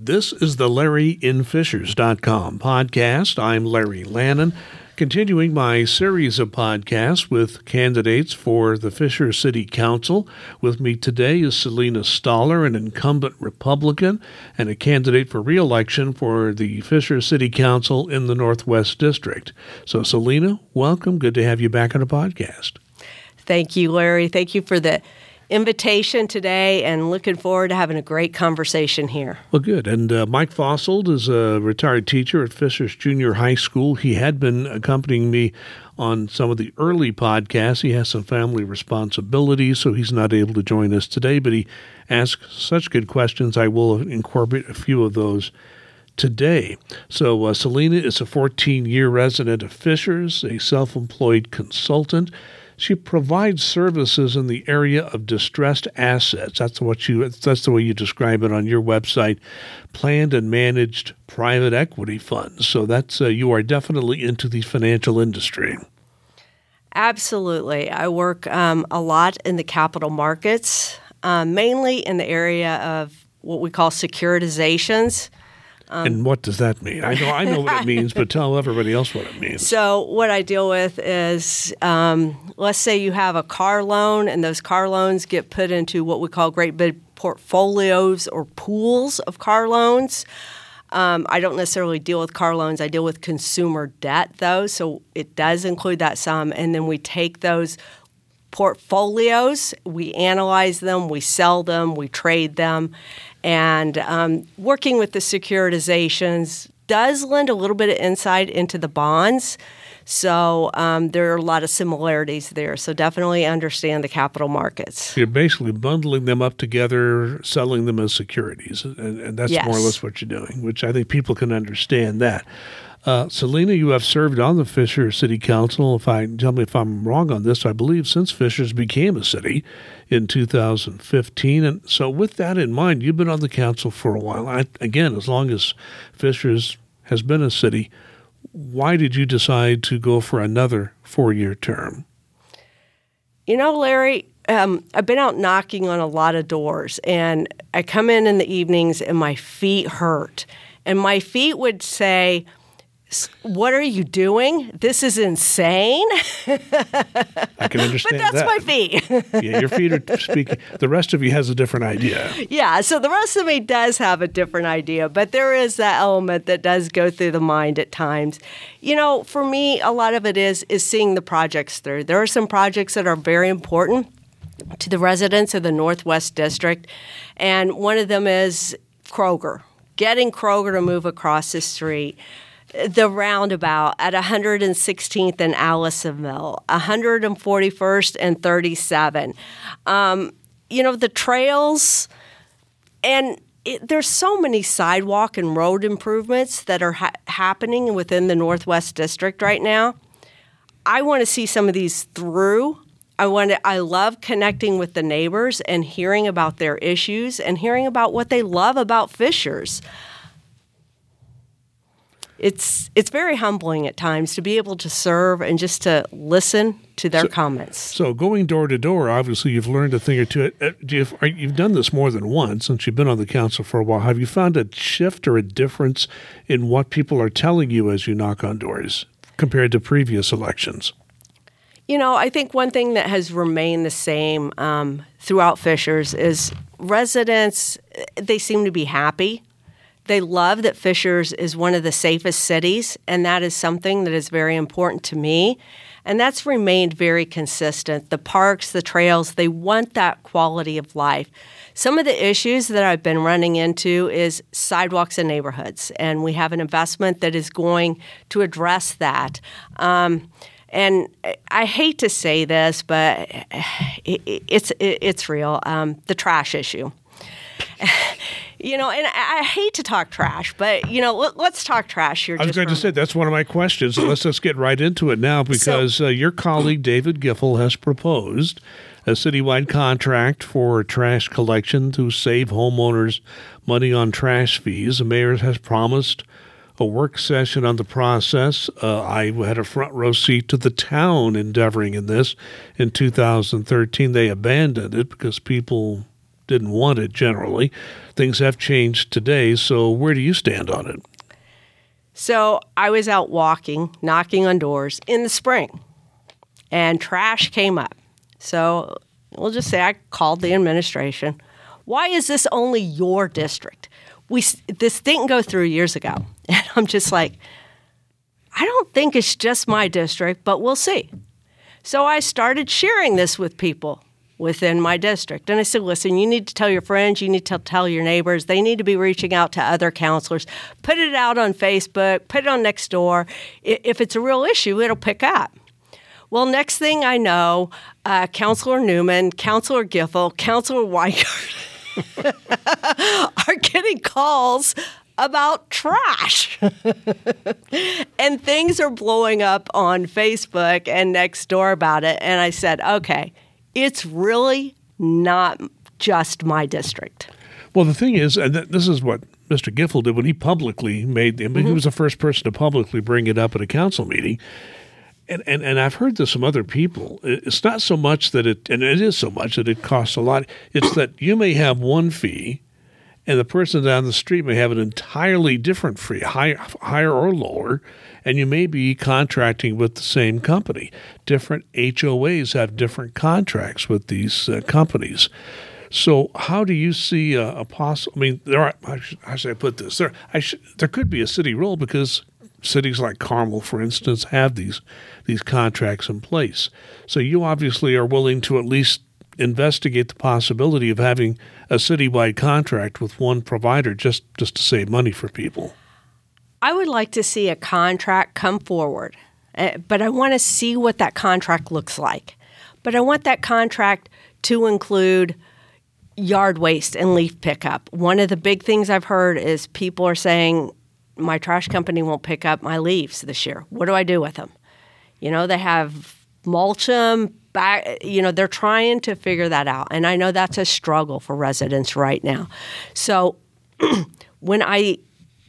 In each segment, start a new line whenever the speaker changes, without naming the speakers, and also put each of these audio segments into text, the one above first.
This is the LarryInFishers.com podcast. I'm Larry Lannon, continuing my series of podcasts with candidates for the Fisher City Council. With me today is Selina Stoller, an incumbent Republican and a candidate for reelection for the Fisher City Council in the Northwest District. So, Selina, welcome. Good to have you back on the podcast.
Thank you, Larry. Thank you for the invitation today and looking forward to having a great conversation here.
Well, good. And uh, Mike Fossold is a retired teacher at Fishers Junior High School. He had been accompanying me on some of the early podcasts. He has some family responsibilities, so he's not able to join us today, but he asked such good questions. I will incorporate a few of those today. So, uh, Selina is a 14 year resident of Fishers, a self employed consultant. She provides services in the area of distressed assets. That's what you that's the way you describe it on your website. Planned and managed private equity funds. So that's uh, you are definitely into the financial industry.
Absolutely. I work um, a lot in the capital markets, um, mainly in the area of what we call securitizations.
Um, and what does that mean? I know I know what it means, but tell everybody else what it means.
So what I deal with is, um, let's say you have a car loan, and those car loans get put into what we call great big portfolios or pools of car loans. Um, I don't necessarily deal with car loans. I deal with consumer debt, though, so it does include that sum. And then we take those portfolios, we analyze them, we sell them, we trade them, and um, working with the securitizations does lend a little bit of insight into the bonds. So um, there are a lot of similarities there. So definitely understand the capital markets.
You're basically bundling them up together, selling them as securities, and, and that's
yes.
more or less what you're doing. Which I think people can understand that. Uh, Selina, you have served on the Fisher City Council. If I tell me if I'm wrong on this, I believe since Fishers became a city in 2015. And so, with that in mind, you've been on the council for a while. I, again, as long as Fishers has been a city, why did you decide to go for another four-year term?
You know, Larry, um, I've been out knocking on a lot of doors, and I come in in the evenings, and my feet hurt, and my feet would say what are you doing? This is insane.
I can understand
but that's
that.
my feet.
yeah, your feet are speaking. The rest of you has a different idea.
Yeah, so the rest of me does have a different idea, but there is that element that does go through the mind at times. You know, for me, a lot of it is is seeing the projects through. There are some projects that are very important to the residents of the Northwest District, and one of them is Kroger. Getting Kroger to move across the street the roundabout at 116th and Allisonville, 141st and 37. Um, you know, the trails, and it, there's so many sidewalk and road improvements that are ha- happening within the Northwest District right now. I want to see some of these through. I want to, I love connecting with the neighbors and hearing about their issues and hearing about what they love about Fishers it's it's very humbling at times to be able to serve and just to listen to their
so,
comments.
So going door to door, obviously you've learned a thing or two. Uh, you, you've done this more than once since you've been on the council for a while. Have you found a shift or a difference in what people are telling you as you knock on doors compared to previous elections?
You know, I think one thing that has remained the same um, throughout Fishers is residents. They seem to be happy they love that Fishers is one of the safest cities, and that is something that is very important to me. And that's remained very consistent. The parks, the trails, they want that quality of life. Some of the issues that I've been running into is sidewalks in neighborhoods, and we have an investment that is going to address that. Um, and I hate to say this, but it's it's real. Um, the trash issue. you know, and I, I, hate to talk trash, but you know, let, us talk trash here.
I was going to say that's one of my questions. So let's just get right into it now because so, uh, your colleague David Giffel has proposed a citywide contract for trash collection to save homeowners money on trash fees. The mayor has promised a work session on the process. Uh, I had a front row seat to the town endeavoring in this in 2013. They abandoned it because people didn't want it generally. Things have changed today. So, where do you stand on it?
So, I was out walking, knocking on doors in the spring, and trash came up. So, we'll just say I called the administration. Why is this only your district? We this didn't go through years ago, and I'm just like, I don't think it's just my district, but we'll see. So I started sharing this with people within my district. And I said, listen, you need to tell your friends, you need to tell your neighbors, they need to be reaching out to other counselors. Put it out on Facebook, put it on Nextdoor. If it's a real issue, it'll pick up. Well, next thing I know, uh, Counselor Neumann, Counselor Giffel, Counselor Weingardt are getting calls about trash. and things are blowing up on Facebook and Nextdoor about it. And I said, okay, it's really not just my district.
Well, the thing is, and this is what Mr. Giffel did when he publicly made, I mean, mm-hmm. he was the first person to publicly bring it up at a council meeting. And, and, and I've heard this from other people. It's not so much that it, and it is so much that it costs a lot. It's that you may have one fee and the person down the street may have an entirely different fee, high, higher or lower, and you may be contracting with the same company. Different HOAs have different contracts with these uh, companies. So, how do you see a, a possible? I mean, there are. How should I put this? There, there could be a city rule because cities like Carmel, for instance, have these these contracts in place. So, you obviously are willing to at least investigate the possibility of having a citywide contract with one provider just, just to save money for people?
I would like to see a contract come forward, uh, but I want to see what that contract looks like. But I want that contract to include yard waste and leaf pickup. One of the big things I've heard is people are saying, my trash company won't pick up my leaves this year. What do I do with them? You know, they have mulch them, back, you know, they're trying to figure that out. And I know that's a struggle for residents right now. So when I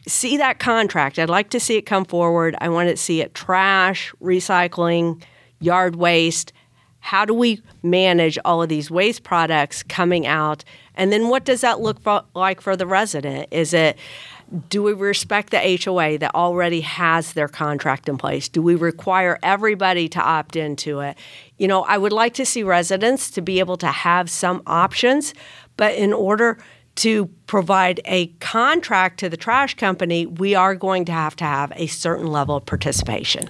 see that contract, I'd like to see it come forward. I want to see it trash, recycling, yard waste. How do we manage all of these waste products coming out? And then what does that look for, like for the resident? Is it do we respect the HOA that already has their contract in place? Do we require everybody to opt into it? You know, I would like to see residents to be able to have some options, but in order to provide a contract to the trash company, we are going to have to have a certain level of participation.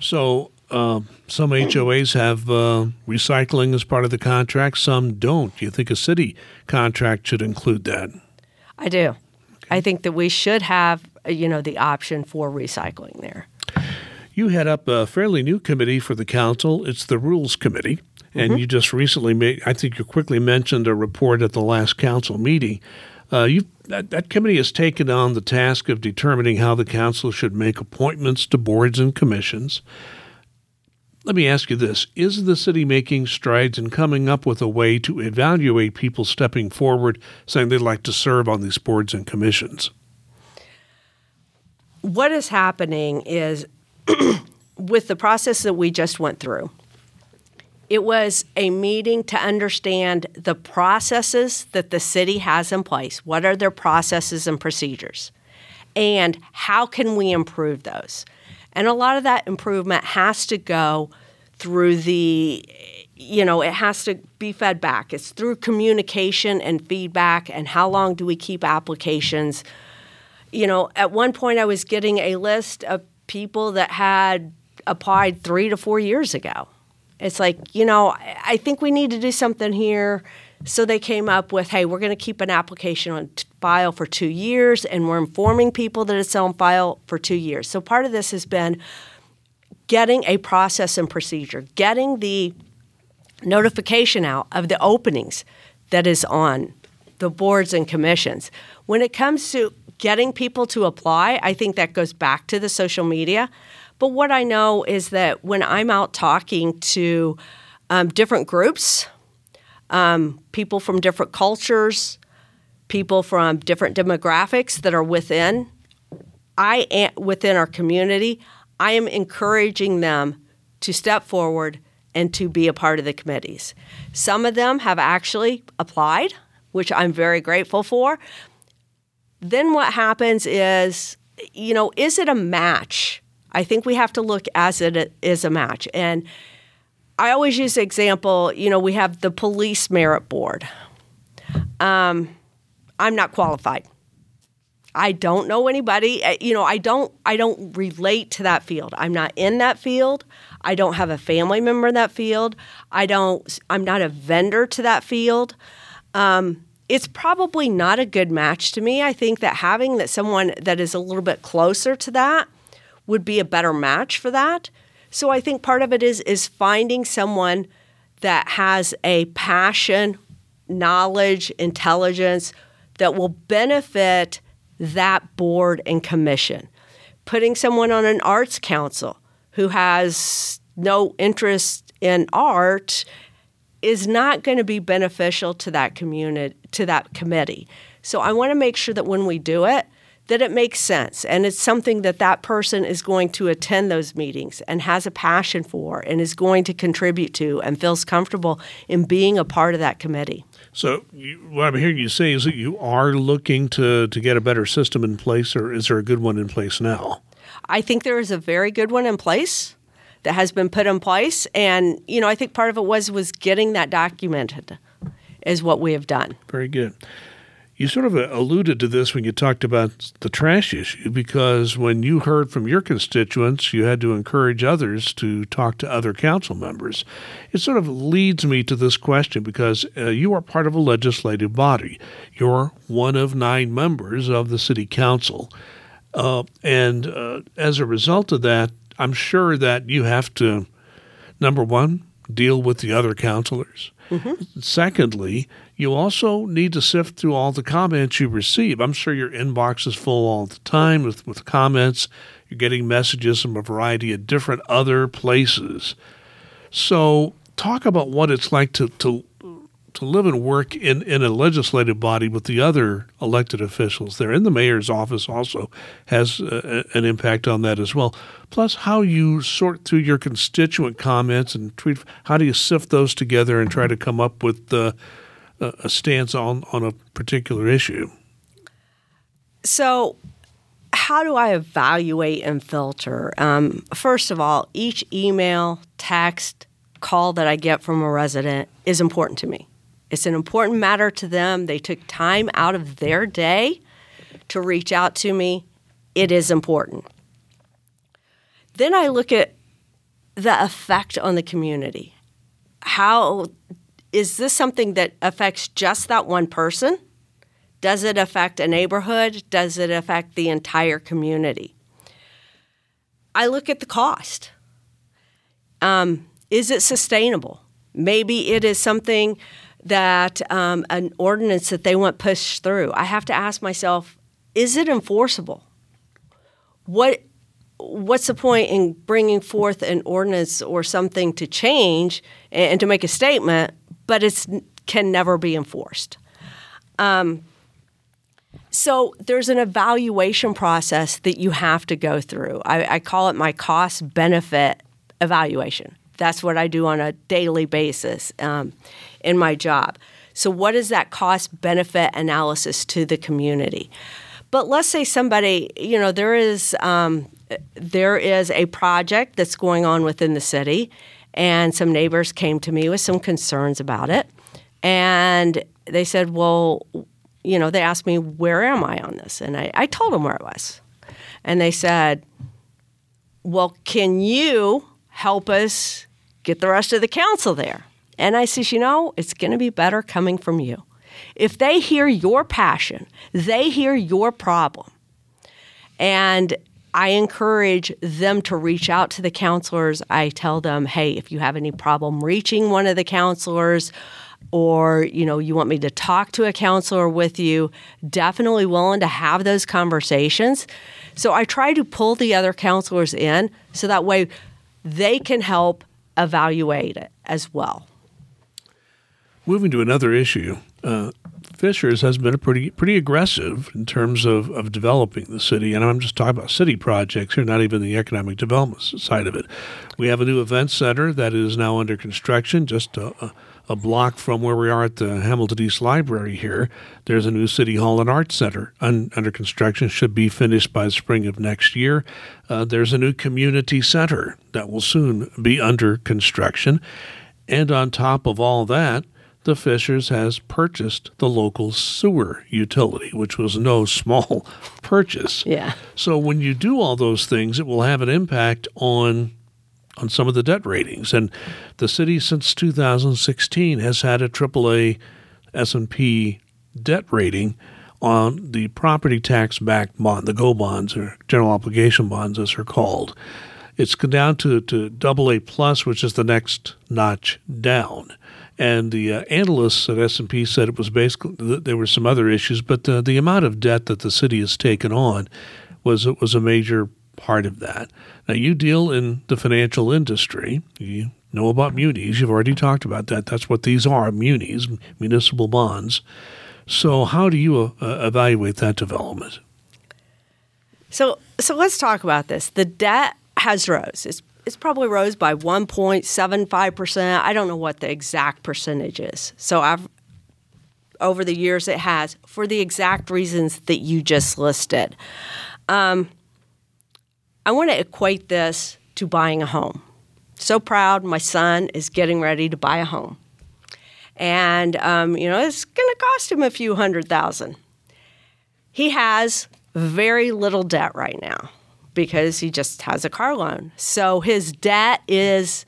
So, uh, some HOAs have uh, recycling as part of the contract, some don't. Do you think a city contract should include that?
I do. I think that we should have, you know, the option for recycling there.
You head up a fairly new committee for the council. It's the Rules Committee. And mm-hmm. you just recently made, I think you quickly mentioned a report at the last council meeting. Uh, you that, that committee has taken on the task of determining how the council should make appointments to boards and commissions. Let me ask you this Is the city making strides in coming up with a way to evaluate people stepping forward saying they'd like to serve on these boards and commissions?
What is happening is with the process that we just went through, it was a meeting to understand the processes that the city has in place. What are their processes and procedures? And how can we improve those? And a lot of that improvement has to go through the you know, it has to be fed back. It's through communication and feedback and how long do we keep applications. You know, at one point I was getting a list of people that had applied 3 to 4 years ago. It's like, you know, I think we need to do something here. So they came up with, hey, we're going to keep an application on file for two years, and we're informing people that it's on file for two years. So part of this has been getting a process and procedure, getting the notification out of the openings that is on the boards and commissions. When it comes to getting people to apply, I think that goes back to the social media. But what I know is that when I'm out talking to um, different groups, um, people from different cultures, people from different demographics that are within I am within our community. I am encouraging them to step forward and to be a part of the committees. Some of them have actually applied which I'm very grateful for. Then what happens is, you know, is it a match? I think we have to look as it is a match. And I always use the example, you know, we have the police merit board. Um, I'm not qualified. I don't know anybody. Uh, you know, I don't I don't relate to that field. I'm not in that field. I don't have a family member in that field. I don't I'm not a vendor to that field. Um, it's probably not a good match to me. I think that having that someone that is a little bit closer to that would be a better match for that. So I think part of it is is finding someone that has a passion, knowledge, intelligence that will benefit that board and commission. Putting someone on an arts council who has no interest in art is not going to be beneficial to that community to that committee. So I want to make sure that when we do it that it makes sense and it's something that that person is going to attend those meetings and has a passion for and is going to contribute to and feels comfortable in being a part of that committee.
So, you, what I'm hearing you say is that you are looking to, to get a better system in place, or is there a good one in place now?
I think there is a very good one in place that has been put in place, and you know, I think part of it was was getting that documented, is what we have done.
Very good. You sort of alluded to this when you talked about the trash issue, because when you heard from your constituents, you had to encourage others to talk to other council members. It sort of leads me to this question because uh, you are part of a legislative body. You're one of nine members of the city council. Uh, and uh, as a result of that, I'm sure that you have to, number one, deal with the other councilors. Mm-hmm. Secondly, you also need to sift through all the comments you receive. I'm sure your inbox is full all the time with, with comments. You're getting messages from a variety of different other places. So, talk about what it's like to, to to live and work in, in a legislative body with the other elected officials there. And the mayor's office also has uh, an impact on that as well. Plus, how you sort through your constituent comments and tweet, how do you sift those together and try to come up with uh, a stance on, on a particular issue?
So, how do I evaluate and filter? Um, first of all, each email, text, call that I get from a resident is important to me. It's an important matter to them. They took time out of their day to reach out to me. It is important. Then I look at the effect on the community. How is this something that affects just that one person? Does it affect a neighborhood? Does it affect the entire community? I look at the cost. Um, is it sustainable? Maybe it is something that um, an ordinance that they want pushed through, I have to ask myself, is it enforceable? What what's the point in bringing forth an ordinance or something to change and to make a statement, but it can never be enforced? Um, so there's an evaluation process that you have to go through. I, I call it my cost benefit evaluation. That's what I do on a daily basis. Um, in my job. So, what is that cost benefit analysis to the community? But let's say somebody, you know, there is um, there is a project that's going on within the city, and some neighbors came to me with some concerns about it, and they said, "Well, you know," they asked me, "Where am I on this?" And I, I told them where I was, and they said, "Well, can you help us get the rest of the council there?" And I says, you know, it's going to be better coming from you. If they hear your passion, they hear your problem. And I encourage them to reach out to the counselors. I tell them, hey, if you have any problem reaching one of the counselors, or you know you want me to talk to a counselor with you definitely willing to have those conversations so i try to pull the other counselors in so that way they can help evaluate it as well
Moving to another issue, uh, Fishers has been pretty pretty aggressive in terms of, of developing the city, and I'm just talking about city projects here, not even the economic development side of it. We have a new event center that is now under construction, just a, a, block from where we are at the Hamilton East Library here. There's a new City Hall and Arts Center un, under construction, should be finished by the spring of next year. Uh, there's a new community center that will soon be under construction. And on top of all that, the Fishers has purchased the local sewer utility, which was no small purchase.
Yeah.
So when you do all those things, it will have an impact on on some of the debt ratings. And the city since 2016 has had a AAA S&P debt rating on the property tax backed bond, the GO bonds or general obligation bonds as they're called. It's come down to, to double A plus, which is the next notch down. And the uh, analysts at S&P said it was basically there were some other issues, but the, the amount of debt that the city has taken on was was a major part of that. Now you deal in the financial industry. You know about munis. You've already talked about that. That's what these are: munis, municipal bonds. So how do you uh, evaluate that development?
So so let's talk about this. The debt has rose. It's it's probably rose by 1.75%. I don't know what the exact percentage is. So I've over the years it has for the exact reasons that you just listed. Um, I want to equate this to buying a home. So proud my son is getting ready to buy a home. And, um, you know, it's going to cost him a few hundred thousand. He has very little debt right now because he just has a car loan. So his debt is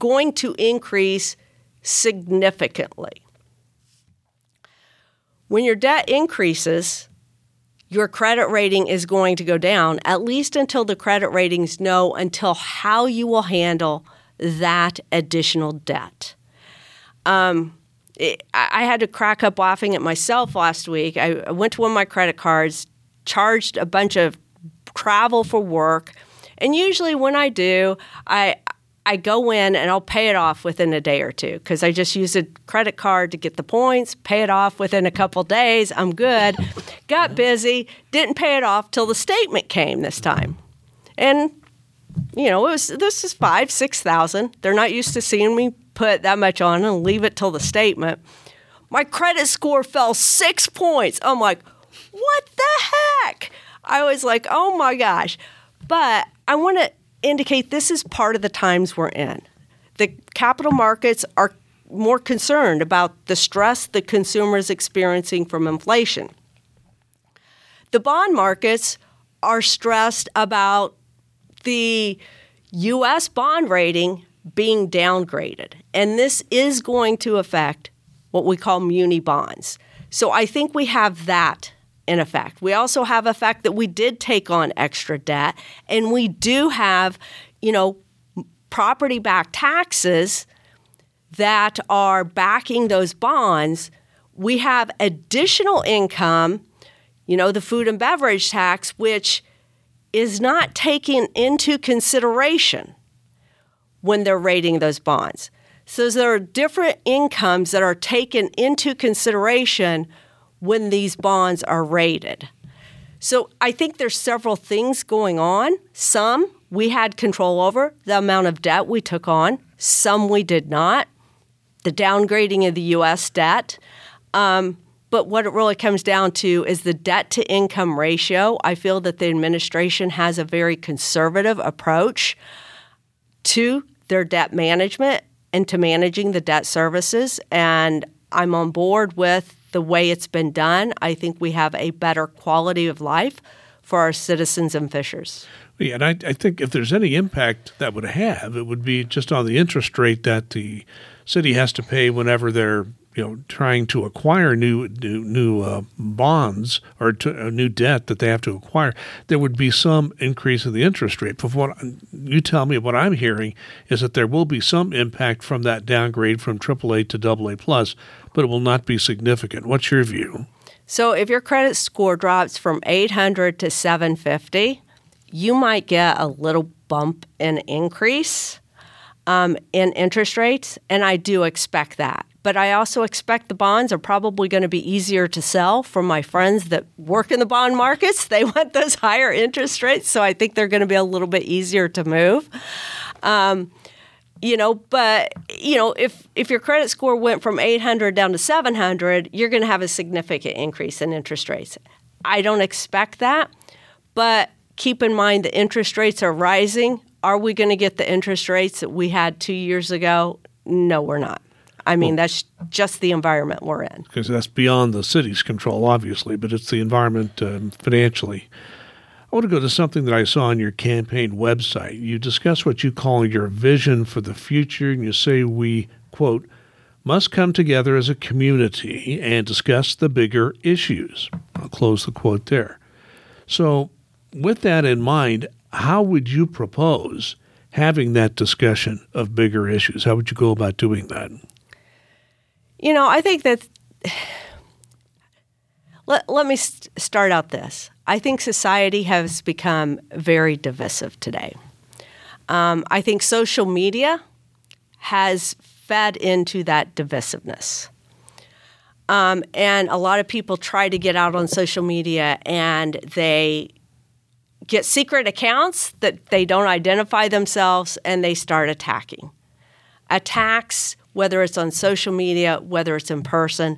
going to increase significantly. When your debt increases, your credit rating is going to go down, at least until the credit ratings know until how you will handle that additional debt. Um, it, I had to crack up laughing at myself last week. I went to one of my credit cards, charged a bunch of travel for work. And usually when I do, I I go in and I'll pay it off within a day or two because I just use a credit card to get the points, pay it off within a couple days. I'm good. Got busy, didn't pay it off till the statement came this time. And you know, it was this is five, six thousand. They're not used to seeing me put that much on and leave it till the statement. My credit score fell six points. I'm like, what the heck? I was like, oh my gosh. But I want to indicate this is part of the times we're in. The capital markets are more concerned about the stress the consumer is experiencing from inflation. The bond markets are stressed about the U.S. bond rating being downgraded. And this is going to affect what we call muni bonds. So I think we have that in effect. We also have a fact that we did take on extra debt, and we do have, you know, property backed taxes that are backing those bonds. We have additional income, you know, the food and beverage tax, which is not taken into consideration when they're rating those bonds. So there are different incomes that are taken into consideration when these bonds are rated. So I think there's several things going on. Some we had control over, the amount of debt we took on, some we did not, the downgrading of the US debt. Um, but what it really comes down to is the debt to income ratio. I feel that the administration has a very conservative approach to their debt management and to managing the debt services. And I'm on board with the way it's been done, I think we have a better quality of life for our citizens and fishers.
Yeah, and I, I think if there's any impact that would have, it would be just on the interest rate that the city has to pay whenever they're you know trying to acquire new new, new uh, bonds or to, uh, new debt that they have to acquire, there would be some increase in the interest rate. But what you tell me, what I'm hearing is that there will be some impact from that downgrade from AAA to AA plus, but it will not be significant. What's your view?
So if your credit score drops from 800 to 750, you might get a little bump in increase um, in interest rates, and I do expect that. But I also expect the bonds are probably going to be easier to sell for my friends that work in the bond markets. They want those higher interest rates, so I think they're going to be a little bit easier to move. Um, you know, but you know, if if your credit score went from 800 down to 700, you're going to have a significant increase in interest rates. I don't expect that, but keep in mind the interest rates are rising. Are we going to get the interest rates that we had 2 years ago? No, we're not. I mean, well, that's just the environment we're in.
Because that's beyond the city's control, obviously, but it's the environment um, financially. I want to go to something that I saw on your campaign website. You discuss what you call your vision for the future, and you say we, quote, must come together as a community and discuss the bigger issues. I'll close the quote there. So, with that in mind, how would you propose having that discussion of bigger issues? How would you go about doing that?
You know, I think that. Let, let me st- start out this. I think society has become very divisive today. Um, I think social media has fed into that divisiveness. Um, and a lot of people try to get out on social media and they get secret accounts that they don't identify themselves and they start attacking. Attacks, whether it's on social media, whether it's in person,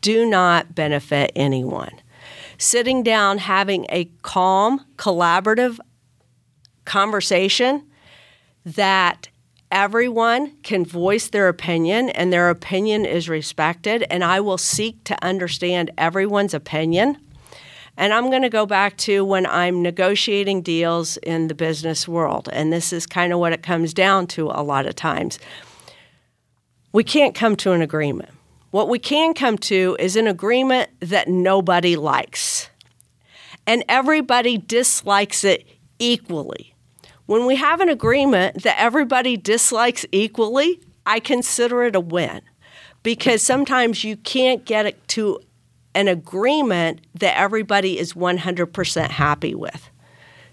do not benefit anyone sitting down, having a calm, collaborative conversation that everyone can voice their opinion and their opinion is respected. And I will seek to understand everyone's opinion. And I'm going to go back to when I'm negotiating deals in the business world. And this is kind of what it comes down to a lot of times. We can't come to an agreement. What we can come to is an agreement that nobody likes, and everybody dislikes it equally. When we have an agreement that everybody dislikes equally, I consider it a win because sometimes you can't get to an agreement that everybody is 100% happy with.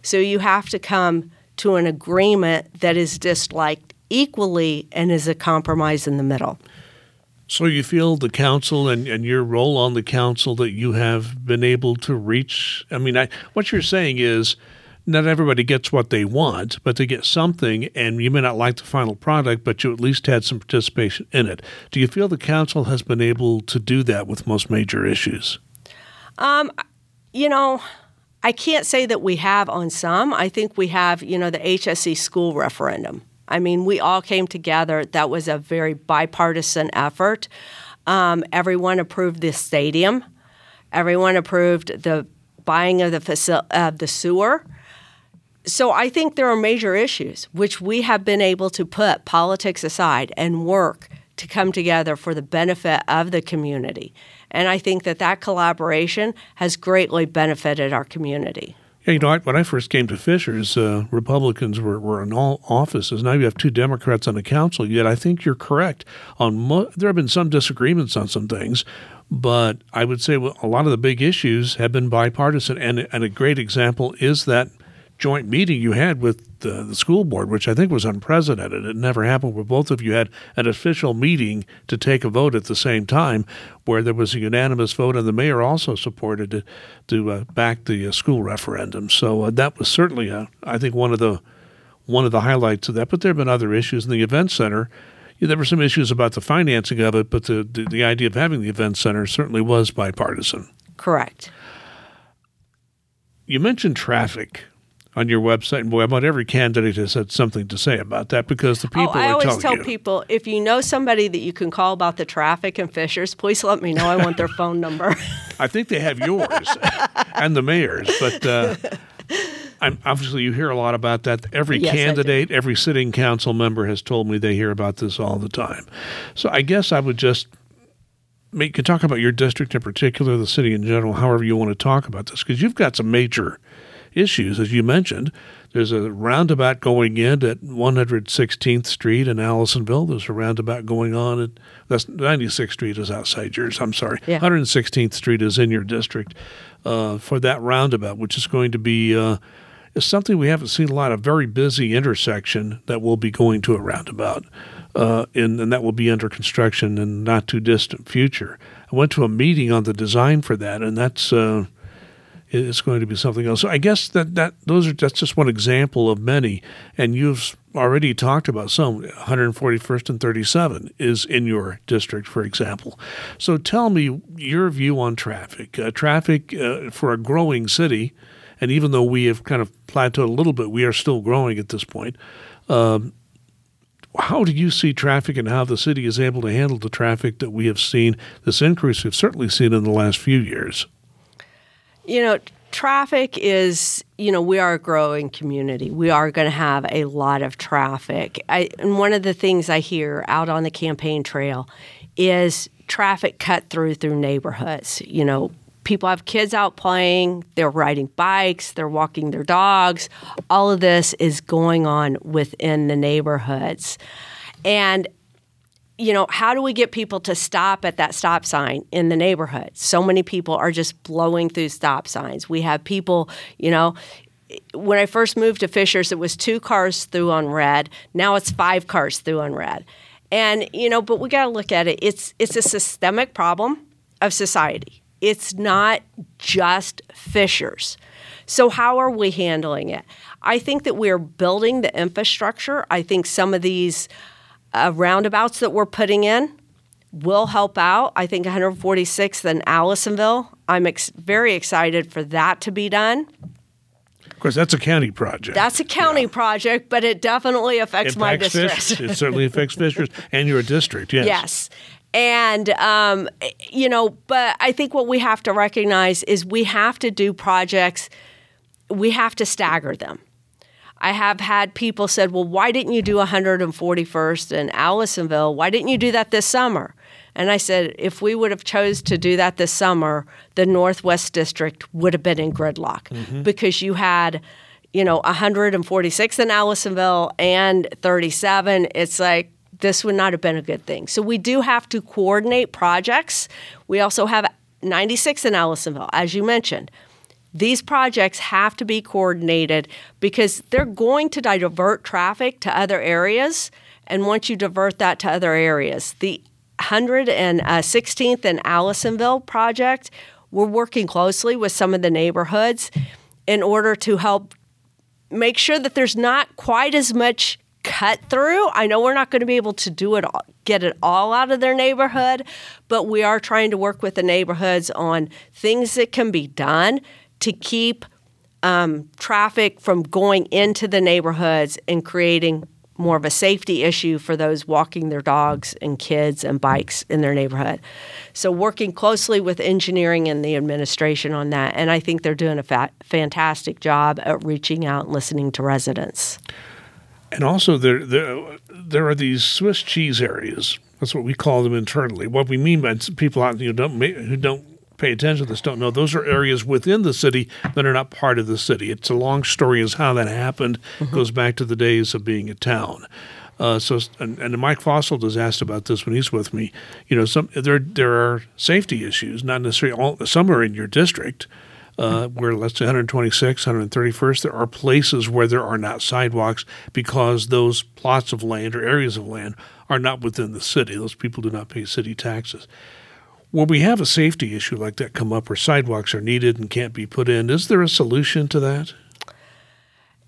So you have to come to an agreement that is disliked equally and is a compromise in the middle.
So you feel the council and, and your role on the council that you have been able to reach? I mean, I, what you're saying is not everybody gets what they want, but they get something, and you may not like the final product, but you at least had some participation in it. Do you feel the council has been able to do that with most major issues?
Um, you know, I can't say that we have on some. I think we have, you know, the HSE school referendum. I mean, we all came together. That was a very bipartisan effort. Um, everyone approved the stadium. Everyone approved the buying of the facil- uh, the sewer. So I think there are major issues which we have been able to put politics aside and work to come together for the benefit of the community. And I think that that collaboration has greatly benefited our community.
Yeah, you know, when I first came to Fishers, uh, Republicans were, were in all offices. Now you have two Democrats on the council. Yet I think you're correct on. Mo- there have been some disagreements on some things, but I would say a lot of the big issues have been bipartisan. And, and a great example is that joint meeting you had with the, the, school board, which I think was unprecedented. It never happened where both of you had an official meeting to take a vote at the same time, where there was a unanimous vote, and the mayor also supported to, to uh, back the uh, school referendum. So uh, that was certainly, a, I think, one of the one of the highlights of that. But there have been other issues in the event center. Yeah, there were some issues about the financing of it, but the, the, the idea of having the event center certainly was bipartisan.
Correct.
You mentioned traffic on your website, and boy, about every candidate has had something to say about that because the oh, people. Oh,
I always
tell
you. people if you know somebody that you can call about the traffic in Fishers, please let me know. I want their phone number.
I think they have yours and the mayor's, but. Uh, I'm, obviously, you hear a lot about that. Every yes, candidate, every sitting council member has told me they hear about this all the time. So I guess I would just make you talk about your district in particular, the city in general, however you want to talk about this, because you've got some major issues, as you mentioned. There's a roundabout going in at 116th Street in Allisonville. There's a roundabout going on at that's 96th Street is outside yours. I'm sorry. Yeah. 116th Street is in your district uh, for that roundabout, which is going to be uh, something we haven't seen a lot of. Very busy intersection that will be going to a roundabout. uh, in, and that will be under construction in not too distant future. I went to a meeting on the design for that, and that's uh, it's going to be something else. So I guess that, that those are that's just one example of many, and you've already talked about some. 141st and 37 is in your district, for example. So tell me your view on traffic. Uh, traffic uh, for a growing city, and even though we have kind of plateaued a little bit, we are still growing at this point. Um, how do you see traffic and how the city is able to handle the traffic that we have seen, this increase we've certainly seen in the last few years?
You know, traffic is, you know, we are a growing community. We are going to have a lot of traffic. I, and one of the things I hear out on the campaign trail is traffic cut through through neighborhoods. You know, people have kids out playing, they're riding bikes, they're walking their dogs. All of this is going on within the neighborhoods. And you know, how do we get people to stop at that stop sign in the neighborhood? So many people are just blowing through stop signs. We have people, you know, when I first moved to Fishers, it was two cars through on red. Now it's five cars through on red. And, you know, but we got to look at it. It's it's a systemic problem of society. It's not just Fishers. So, how are we handling it? I think that we're building the infrastructure. I think some of these uh, roundabouts that we're putting in will help out. I think 146th and Allisonville, I'm ex- very excited for that to be done.
Of course, that's a county project.
That's a county yeah. project, but it definitely affects my district.
Fish, it certainly affects Fishers and your district, yes.
Yes. And, um, you know, but I think what we have to recognize is we have to do projects, we have to stagger them. I have had people said, "Well, why didn't you do 141st in Allisonville? Why didn't you do that this summer?" And I said, if we would have chose to do that this summer, the Northwest District would have been in gridlock mm-hmm. because you had, you know, 146 in Allisonville and 37. It's like this would not have been a good thing. So we do have to coordinate projects. We also have 96 in Allisonville, as you mentioned. These projects have to be coordinated because they're going to divert traffic to other areas. And once you divert that to other areas, the 116th uh, and Allisonville project, we're working closely with some of the neighborhoods in order to help make sure that there's not quite as much cut through. I know we're not going to be able to do it all, get it all out of their neighborhood, but we are trying to work with the neighborhoods on things that can be done to keep um, traffic from going into the neighborhoods and creating more of a safety issue for those walking their dogs and kids and bikes in their neighborhood. So, working closely with engineering and the administration on that, and I think they're doing a fa- fantastic job at reaching out and listening to residents.
And also, there, there, there are these Swiss cheese areas. That's what we call them internally. What we mean by people out you know, don't, who don't pay attention to this don't know those are areas within the city that are not part of the city. It's a long story as how that happened. Mm-hmm. goes back to the days of being a town. Uh, so, and, and, Mike Fosselt has asked about this when he's with me. You know, some there there are safety issues, not necessarily all. Some are in your district, uh, where let's say 126, 131st, there are places where there are not sidewalks because those plots of land or areas of land are not within the city. Those people do not pay city taxes when we have a safety issue like that come up where sidewalks are needed and can't be put in, is there a solution to that?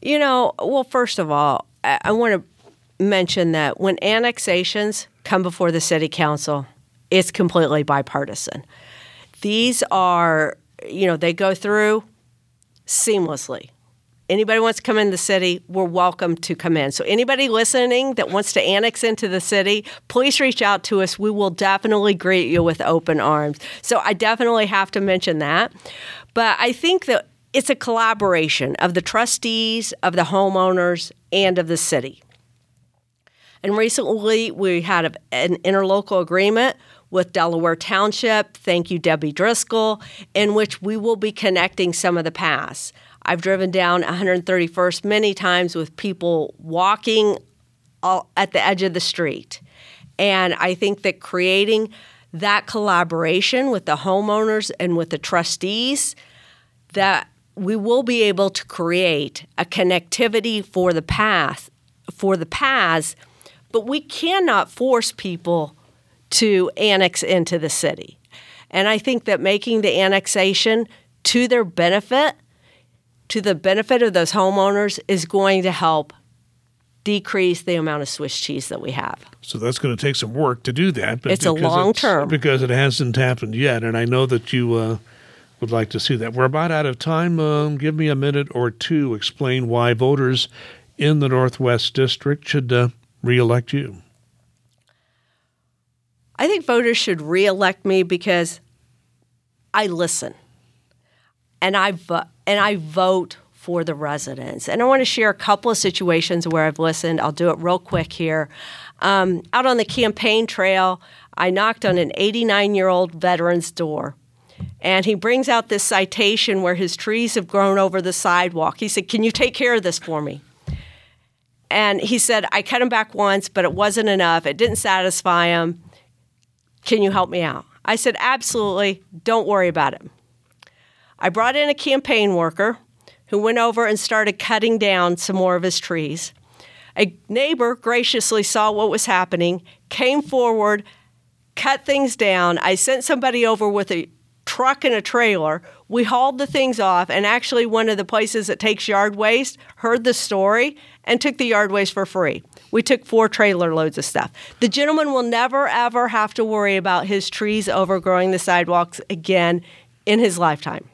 You know, well, first of all, I, I want to mention that when annexations come before the city council, it's completely bipartisan. These are, you know, they go through seamlessly anybody wants to come in the city, we're welcome to come in. So anybody listening that wants to annex into the city, please reach out to us. We will definitely greet you with open arms. So I definitely have to mention that. But I think that it's a collaboration of the trustees, of the homeowners, and of the city. And recently we had an interlocal agreement with Delaware Township. Thank you, Debbie Driscoll, in which we will be connecting some of the paths. I've driven down 131st many times with people walking at the edge of the street. And I think that creating that collaboration with the homeowners and with the trustees, that we will be able to create a connectivity for the path, for the paths, but we cannot force people to annex into the city. And I think that making the annexation to their benefit, to the benefit of those homeowners, is going to help decrease the amount of Swiss cheese that we have.
So that's going to take some work to do that.
But it's a long
it's,
term
because it hasn't happened yet, and I know that you uh, would like to see that. We're about out of time. Um, give me a minute or two. Explain why voters in the Northwest District should uh, reelect you.
I think voters should reelect me because I listen and I vo- and I vote for the residents. And I want to share a couple of situations where I've listened. I'll do it real quick here. Um, out on the campaign trail, I knocked on an 89 year old veteran's door. And he brings out this citation where his trees have grown over the sidewalk. He said, Can you take care of this for me? And he said, I cut him back once, but it wasn't enough. It didn't satisfy him. Can you help me out? I said, Absolutely. Don't worry about it. I brought in a campaign worker who went over and started cutting down some more of his trees. A neighbor graciously saw what was happening, came forward, cut things down. I sent somebody over with a truck and a trailer. We hauled the things off, and actually, one of the places that takes yard waste heard the story and took the yard waste for free. We took four trailer loads of stuff. The gentleman will never, ever have to worry about his trees overgrowing the sidewalks again in his lifetime.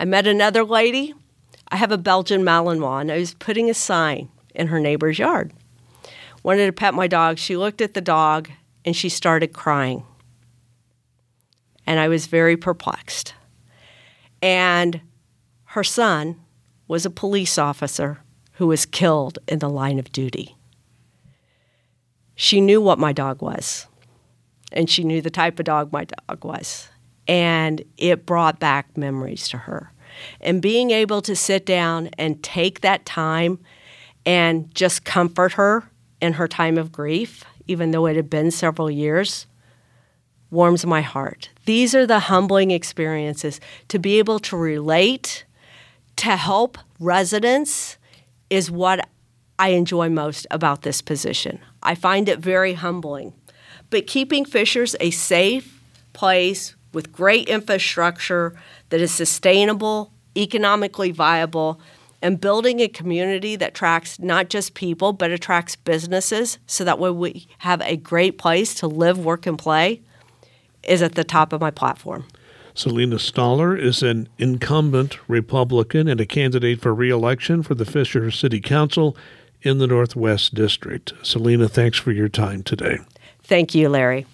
I met another lady. I have a Belgian Malinois, and I was putting a sign in her neighbor's yard. Wanted to pet my dog. She looked at the dog and she started crying. And I was very perplexed. And her son was a police officer who was killed in the line of duty. She knew what my dog was, and she knew the type of dog my dog was and it brought back memories to her. And being able to sit down and take that time and just comfort her in her time of grief, even though it had been several years, warms my heart. These are the humbling experiences. To be able to relate, to help residents is what I enjoy most about this position. I find it very humbling. But keeping Fishers a safe place with great infrastructure that is sustainable, economically viable, and building a community that attracts not just people but attracts businesses so that way we have a great place to live, work, and play is at the top of my platform.
Selina Stoller is an incumbent Republican and a candidate for reelection for the Fishers City Council in the Northwest District. Selina, thanks for your time today.
Thank you, Larry.